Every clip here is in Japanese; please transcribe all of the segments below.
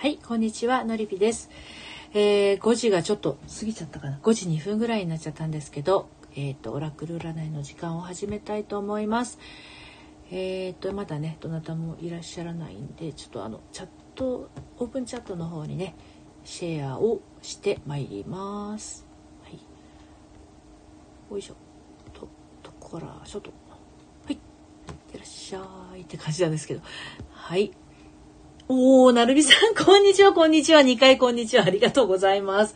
はい、こんにちは、のりぴです。えー、5時がちょっと過ぎちゃったかな。5時2分ぐらいになっちゃったんですけど、えっ、と、オラクル占いの時間を始めたいと思います。えっ、と、まだね、どなたもいらっしゃらないんで、ちょっとあの、チャット、オープンチャットの方にね、シェアをしてまいります。はい。よいしょ。と、とこら、ちょっと。はい。いってらっしゃいって感じなんですけど。はい。おー、なるみさん、こんにちは、こんにちは。2回こんにちは。ありがとうございます。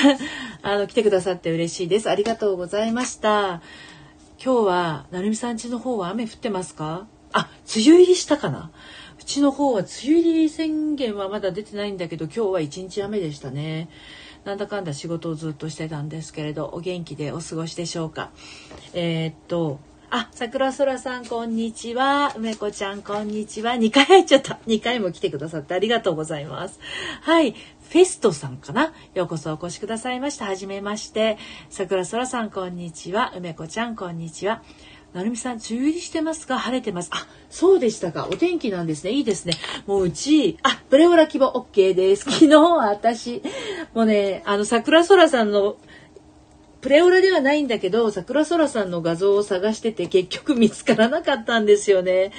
あの、来てくださって嬉しいです。ありがとうございました。今日は、なるみさん家の方は雨降ってますか？あ、梅雨入りしたかな？うちの方は梅雨入り宣言はまだ出てないんだけど、今日は一日雨でしたね。なんだかんだ仕事をずっとしてたんですけれど、お元気でお過ごしでしょうか？えーっと、あ、桜空さん、こんにちは。梅子ちゃん、こんにちは。2回入っちゃった。2回も来てくださってありがとうございます。はい。フェストさんかな？ようこそお越しくださいました。はじめまして。桜空さん、こんにちは。梅子ちゃん、こんにちは。なるみさん、梅雨入りしてますか？晴れてます。あ、そうでしたか。お天気なんですね。いいですね。もううち、あ、ブレオラ希望 OK です。昨日は私、もうね、あの、桜空さんのプレオラではないんだけど、桜空さんの画像を探してて結局見つからなかったんですよね。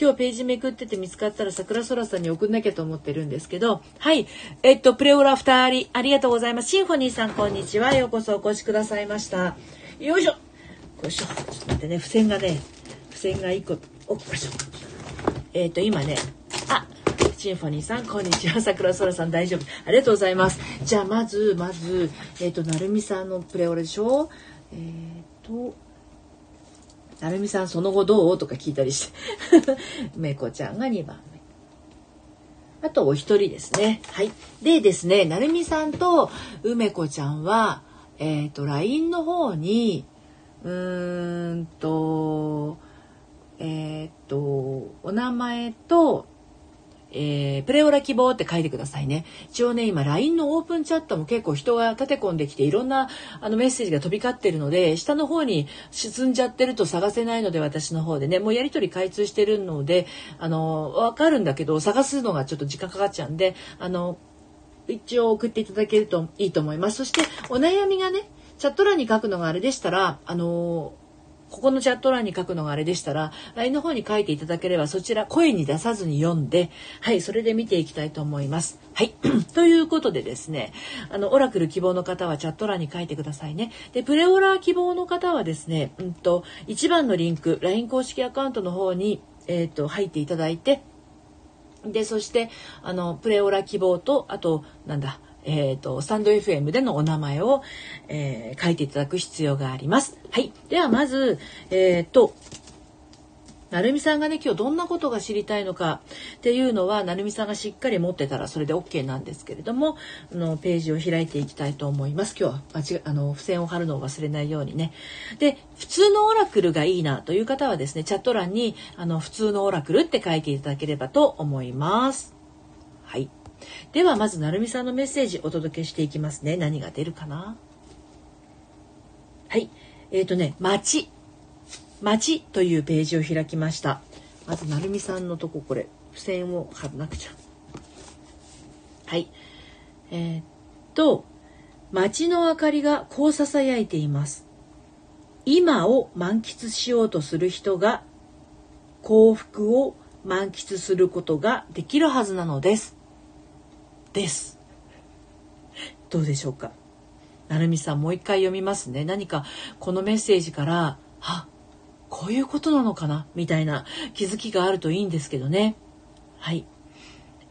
今日ページめくってて見つかったら桜空さんに送んなきゃと思ってるんですけど、はい。えっと、プレオラ2人、ありがとうございます。シンフォニーさん、こんにちは。ようこそお越しくださいました。よいしょ。よいしょ。ちょっと待ってね、付箋がね、付箋が1個、およいしょ。えっと、今ね、シンフォニーさん、こんにちは。桜空さん、大丈夫。ありがとうございます。じゃあ、まず、まず、えっ、と、なるみさんのプレオレでしょ？えっ、と、なるみさん、その後どう？とか聞いたりして。めこちゃんが2番目。あと、お一人ですね。はい。でですね、なるみさんと梅子ちゃんは、えっ、と、LINE の方に、うーんと、えっ、と、お名前と、えー、プレオラ希望って書いてくださいね。一応ね、今 LINE のオープンチャットも結構人が立て込んできていろんなあのメッセージが飛び交ってるので、下の方に沈んじゃってると探せないので私の方でね、もうやりとり開通してるので、あの、わかるんだけど、探すのがちょっと時間かかっちゃうんで、あの、一応送っていただけるといいと思います。そしてお悩みがね、チャット欄に書くのがあれでしたら、あのここのチャット欄に書くのがあれでしたら、LINE の方に書いていただければ、そちら声に出さずに読んで、はい、それで見ていきたいと思います。はい。ということでですね、あの、オラクル希望の方はチャット欄に書いてくださいね。で、プレオラ希望の方はですね、うんと、一番のリンク、LINE 公式アカウントの方に、えっ、と、入っていただいて、で、そして、あの、プレオラ希望と、あと、なんだ、えっ、と、スタンド FM でのお名前を、えー書いていただく必要があります。はい。では、まず、えっ、と、なるみさんがね、今日どんなことが知りたいのかっていうのは、なるみさんがしっかり持ってたらそれで OK なんですけれども、あの、ページを開いていきたいと思います。今日は間違、あの、付箋を貼るのを忘れないようにね。で、普通のオラクルがいいなという方はですね、チャット欄に、あの、普通のオラクルって書いていただければと思います。はい。では、まず、なるみさんのメッセージお届けしていきますね。何が出るかな？はい。えっ、とね、街。街というページを開きました。まず、なるみさんのとこ、これ、付箋を貼らなくちゃ。はい。えーっと、街の明かりがこう囁いています。今を満喫しようとする人が幸福を満喫することができるはずなのです。です。どうでしょうか？なるみさんもう一回読みますね。何かこのメッセージから、あ、こういうことなのかな？みたいな気づきがあるといいんですけどね。はい。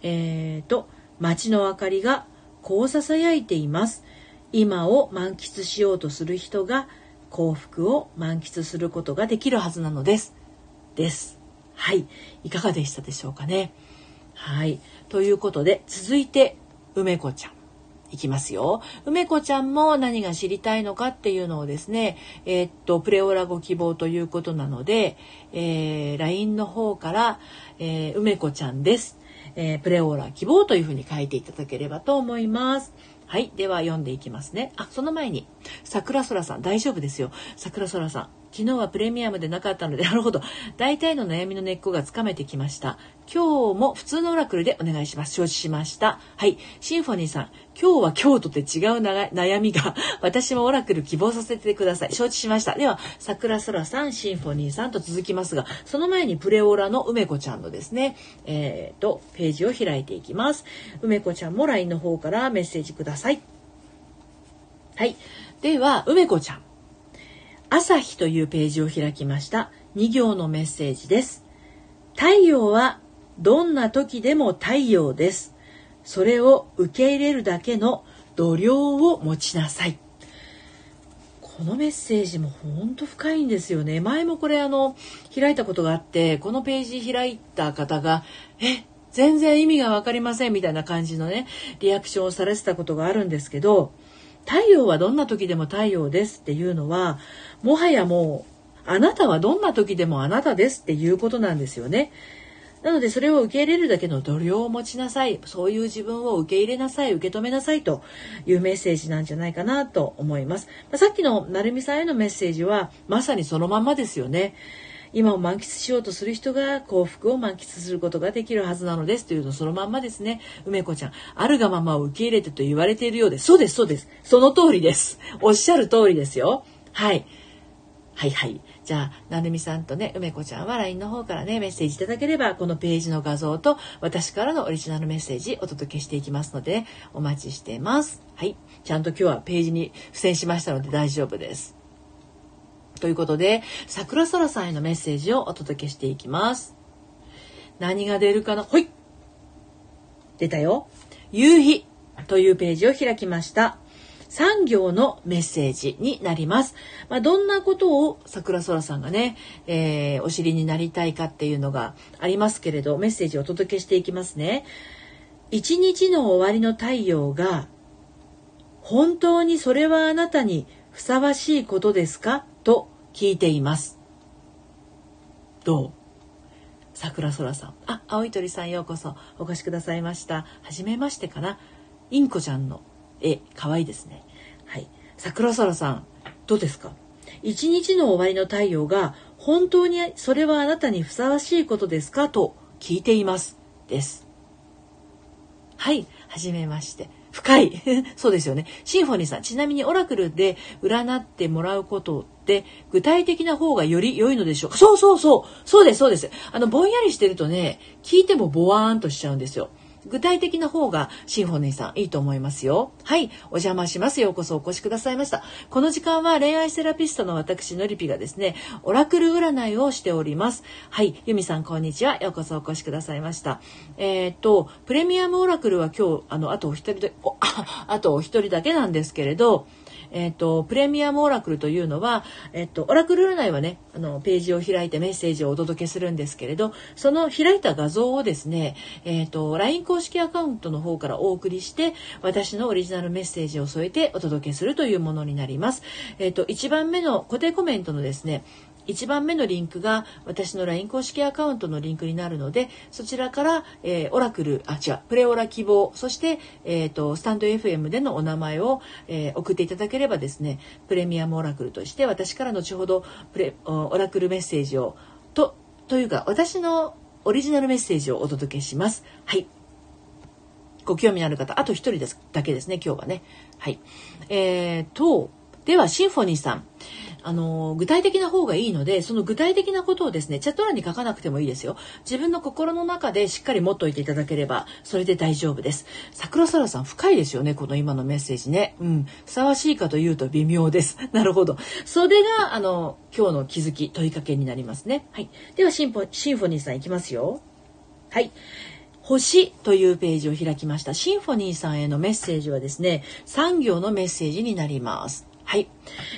えーと、街の明かりがこう囁いています。今を満喫しようとする人が幸福を満喫することができるはずなのです。です。はい。いかがでしたでしょうかね？はい。ということで、続いて、梅子ちゃん。いきますよ。梅子ちゃんも何が知りたいのかっていうのをですね、えーっと、プレオラご希望ということなので、えー LINE の方から、えー梅子ちゃんです。えープレオーラ希望というふうに書いていただければと思います。はい。では読んでいきますね。あ、その前に、桜空さん、大丈夫ですよ。桜空さん。昨日はプレミアムでなかったので、なるほど。大体の悩みの根っこがつかめてきました。今日も普通のオラクルでお願いします。承知しました。はい。シンフォニーさん、今日は今日とて違う悩みが、私もオラクル希望させてください。承知しました。では、桜空さん、シンフォニーさんと続きますが、その前にプレオラの梅子ちゃんのですね、えー、と、ページを開いていきます。梅子ちゃんも LINE の方からメッセージください。はい。では、梅子ちゃん。朝日というページを開きました。2行のメッセージです。太陽はどんな時でも太陽です。それを受け入れるだけの度量を持ちなさい。このメッセージも本当深いんですよね。前もこれあの、開いたことがあって、このページ開いた方が、え、全然意味がわかりませんみたいな感じのね、リアクションをされてたことがあるんですけど、太陽はどんな時でも太陽ですっていうのは、もはやもう、あなたはどんな時でもあなたですっていうことなんですよね。なのでそれを受け入れるだけの度量を持ちなさい。そういう自分を受け入れなさい。受け止めなさいというメッセージなんじゃないかなと思います。まさっきの成美さんへのメッセージはまさにそのまんまですよね。今を満喫しようとする人が幸福を満喫することができるはずなのですというのそのまんまですね。梅子ちゃん、あるがままを受け入れてと言われているようです。そうです、そうです。その通りです。おっしゃる通りですよ。はい。はいはい。じゃあ、なるみさんとね、梅子ちゃんは LINE の方からね、メッセージいただければ、このページの画像と私からのオリジナルメッセージお届けしていきますので、お待ちしてます。はい。ちゃんと今日はページに付箋しましたので大丈夫です。ということで、桜空さんへのメッセージをお届けしていきます。何が出るかな？ほい出たよ。夕日というページを開きました。産業のメッセージになります。まあ、どんなことを桜空さんがね、えー、お知りになりたいかっていうのがありますけれど、メッセージをお届けしていきますね。一日の終わりの太陽が、本当にそれはあなたにふさわしいことですか？と聞いています。どう？桜空さん。あ、青い鳥さんようこそお越しくださいました。はじめましてかな？インコちゃんの絵、かわいいですね。はい。桜空さん、どうですか？一日の終わりの太陽が本当にそれはあなたにふさわしいことですか？と聞いています。です。はい。はじめまして。深い。そうですよね。シンフォニーさん、ちなみにオラクルで占ってもらうことって具体的な方がより良いのでしょうか？そうそうそう。そうです、そうです。あの、ぼんやりしてるとね、聞いてもボワーンとしちゃうんですよ。具体的な方がシンフォニーさんいいと思いますよ。はい、お邪魔します。ようこそお越しくださいました。この時間は恋愛セラピストの私のりぴがですね、オラクル占いをしております。はい、ゆみさんこんにちは。ようこそお越しくださいました。えー、っと、プレミアムオラクルは今日、あの、あとお一人で、あとお一人だけなんですけれど、えっ、ー、と、プレミアムオラクルというのは、えっ、ー、と、オラクル占いはね、あの、ページを開いてメッセージをお届けするんですけれど、その開いた画像をですね、えっ、ー、と、LINE 公式アカウントの方からお送りして、私のオリジナルメッセージを添えてお届けするというものになります。えっ、と、1番目の固定コメントのですね、1番目のリンクが私の LINE 公式アカウントのリンクになるのでそちらから、えー、オラクルあ違うプレオラ希望そして、えーと、スタンド FM でのお名前を、えー、送っていただければですねプレミアムオラクルとして私から後ほどプレオラクルメッセージをとというか私のオリジナルメッセージをお届けします。はいご興味のある方、あと一人ですだけですね、今日はね。はい。えーと、では、シンフォニーさん。あの、具体的な方がいいので、その具体的なことをですね、チャット欄に書かなくてもいいですよ。自分の心の中でしっかり持っといていただければ、それで大丈夫です。桜空さん深いですよね、この今のメッセージね。うん。ふさわしいかというと微妙です。なるほど。それが、あの、今日の気づき、問いかけになりますね。はい。ではシンフォ、シンフォニーさんいきますよ。はい。星というページを開きました。シンフォニーさんへのメッセージはですね、産業のメッセージになります。はい。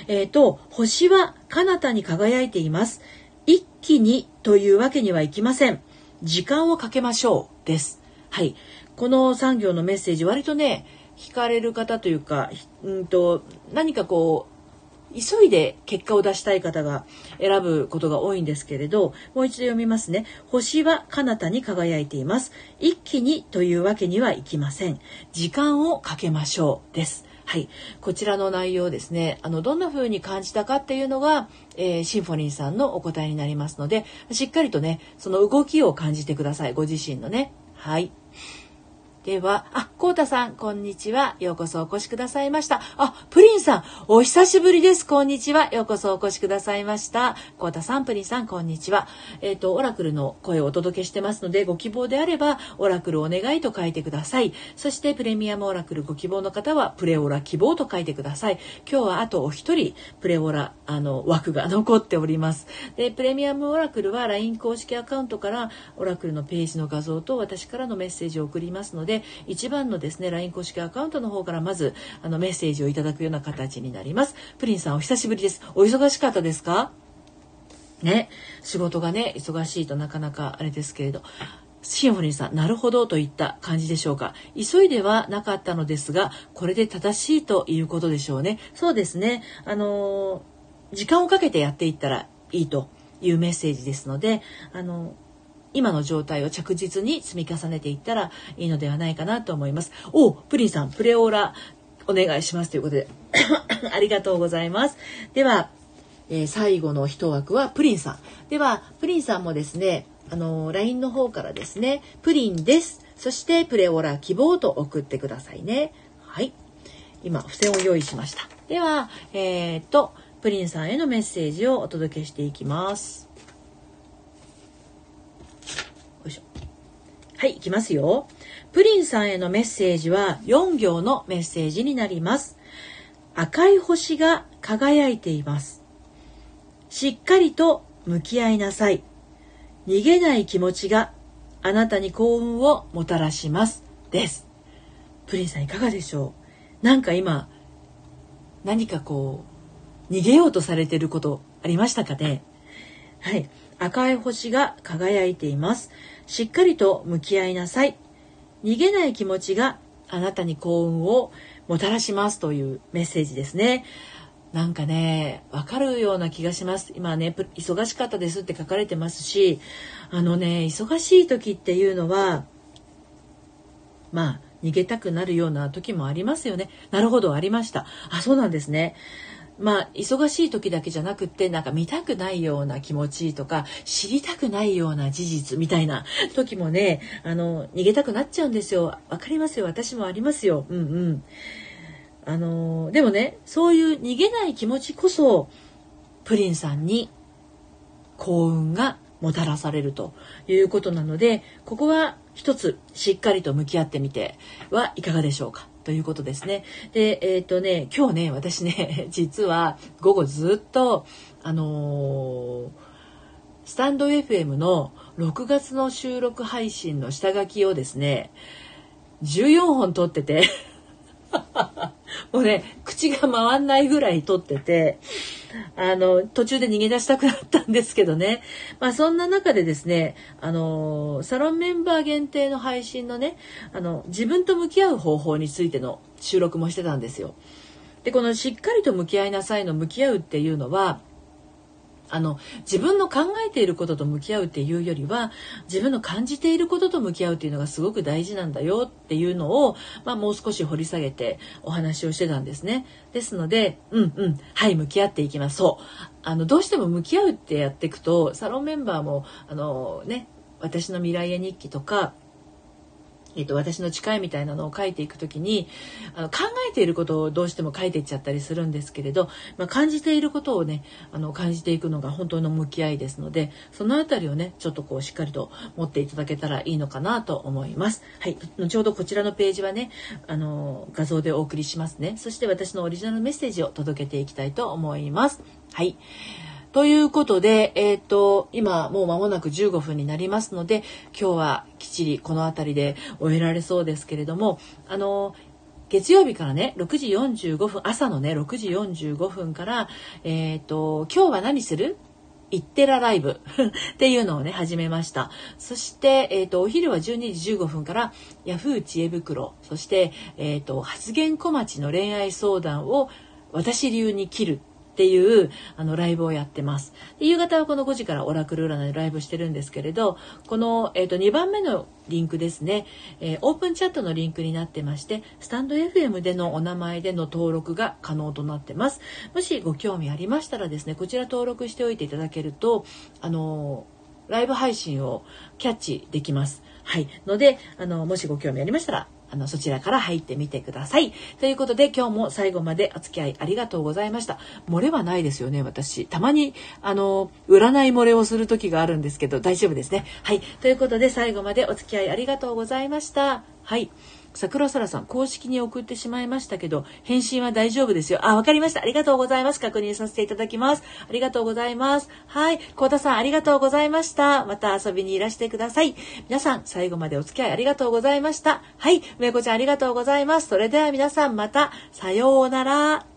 えっ、ー、と、星は彼方に輝いています。一気にというわけにはいきません。時間をかけましょう。です。はい。この産業のメッセージ、割とね、惹かれる方というか、うんと、何かこう、急いで結果を出したい方が選ぶことが多いんですけれど、もう一度読みますね。星は彼方に輝いています。一気にというわけにはいきません。時間をかけましょう。です。はい。こちらの内容ですね、あの、どんな風に感じたかっていうのが、えー、シンフォニーさんのお答えになりますので、しっかりとね、その動きを感じてください。ご自身のね。はい。では、あ、こうたさん、こんにちは。ようこそお越しくださいました。あ、プリンさん、お久しぶりです。こんにちは。ようこそお越しくださいました。こうたさん、プリンさん、こんにちは。えっ、ー、と、オラクルの声をお届けしてますので、ご希望であれば、オラクルお願いと書いてください。そして、プレミアムオラクルご希望の方は、プレオラ希望と書いてください。今日はあとお一人、プレオラ、あの、枠が 残っております。で、プレミアムオラクルは LINE 公式アカウントから、オラクルのページの画像と私からのメッセージを送りますので、一番のですね LINE 公式アカウントの方からまずあのメッセージをいただくような形になりますプリンさんお久しぶりですお忙しかったですか？ね仕事がね忙しいとなかなかあれですけれどシンフォニーさん、なるほどといった感じでしょうか？急いではなかったのですが、これで正しいということでしょうね。そうですね。あのー、時間をかけてやっていったらいいというメッセージですので、あの今の状態を着実に積み重ねていったらいいのではないかなと思います。おプリンさん、プレオーラお願いしますということで ありがとうございます。では、えー、最後の一枠はプリンさん。では、プリンさんもですね、あのー、LINE の方からですね、プリンです。そしてプレオーラ希望と送ってくださいね。はい。今、付箋を用意しました。では、えー、っと、プリンさんへのメッセージをお届けしていきます。はい、いきますよ。プリンさんへのメッセージは4行のメッセージになります。赤い星が輝いています。しっかりと向き合いなさい。逃げない気持ちがあなたに幸運をもたらします。です。プリンさんいかがでしょう？なんか今、何かこう、逃げようとされてることありましたかね？はい。赤い星が輝いています。しっかりと向き合いなさい。逃げない気持ちがあなたに幸運をもたらしますというメッセージですね。なんかね、わかるような気がします。今ね、忙しかったですって書かれてますし、あのね、忙しい時っていうのは、まあ、逃げたくなるような時もありますよね。なるほど、ありました。あ、そうなんですね。まあ忙しい時だけじゃなくってなんか見たくないような気持ちとか知りたくないような事実みたいな 時もねあの逃げたくなっちゃうんですよ。わかりますよ。私もありますよ。うんうん。あのでもねそういう逃げない気持ちこそプリンさんに幸運がもたらされるということなのでここは一つしっかりと向き合ってみてはいかがでしょうか。ということですね。で、えっ、ー、とね、今日ね、私ね、実は午後ずっと、あのー、スタンド FM の6月の収録配信の下書きをですね、14本撮ってて もうね、口が回んないぐらい撮ってて、あの、途中で逃げ出したくなったんですけどね。まあそんな中でですね、あの、サロンメンバー限定の配信のね、あの、自分と向き合う方法についての収録もしてたんですよ。で、このしっかりと向き合いなさいの向き合うっていうのは、あの自分の考えていることと向き合うっていうよりは自分の感じていることと向き合うっていうのがすごく大事なんだよっていうのを、まあ、もう少し掘り下げてお話をしてたんですね。ですのでうんうんはい向き合っていきます。そうあのどうしても向き合うってやっていくとサロンメンバーもあのね私の未来絵日記とかえっと、私の誓いみたいなのを書いていくときにあの考えていることをどうしても書いていっちゃったりするんですけれど、まあ、感じていることをねあの感じていくのが本当の向き合いですのでその辺りをねちょっとこうしっかりと持っていただけたらいいのかなと思います。はい、後ほどこちらのページはねあの画像でお送りしますね。そして私のオリジナルメッセージを届けていきたいと思います。はい。ということで、えっ、ー、と、今もう間もなく15分になりますので、今日はきっちりこの辺りで終えられそうですけれども、あの、月曜日からね、6時45分、朝のね、6時45分から、えっ、ー、と、今日は何する？イッテラライブ っていうのをね、始めました。そして、えっ、ー、と、お昼は12時15分から、ヤフー知恵袋、そして、えっ、ー、と、発言小町の恋愛相談を私流に切るっていうあのライブをやってます。夕方はこの5時からオラクル占いライブしてるんですけれど、この、えー、と2番目のリンクですね、えー、オープンチャットのリンクになってまして、スタンド FM でのお名前での登録が可能となってます。もしご興味ありましたらですね、こちら登録しておいていただけると、あのライブ配信をキャッチできます。はい。ので、あの、もしご興味ありましたら、あの、そちらから入ってみてください。ということで、今日も最後までお付き合いありがとうございました。漏れはないですよね、私。たまに、あの、占い漏れをする時があるんですけど、大丈夫ですね。はい。ということで、最後までお付き合いありがとうございました。はい。桜空さん、公式に送ってしまいましたけど、返信は大丈夫ですよ。あ、わかりました。ありがとうございます。確認させていただきます。ありがとうございます。はい。幸田さん、ありがとうございました。また遊びにいらしてください。皆さん、最後までお付き合いありがとうございました。はい。梅子ちゃん、ありがとうございます。それでは皆さん、また、さようなら。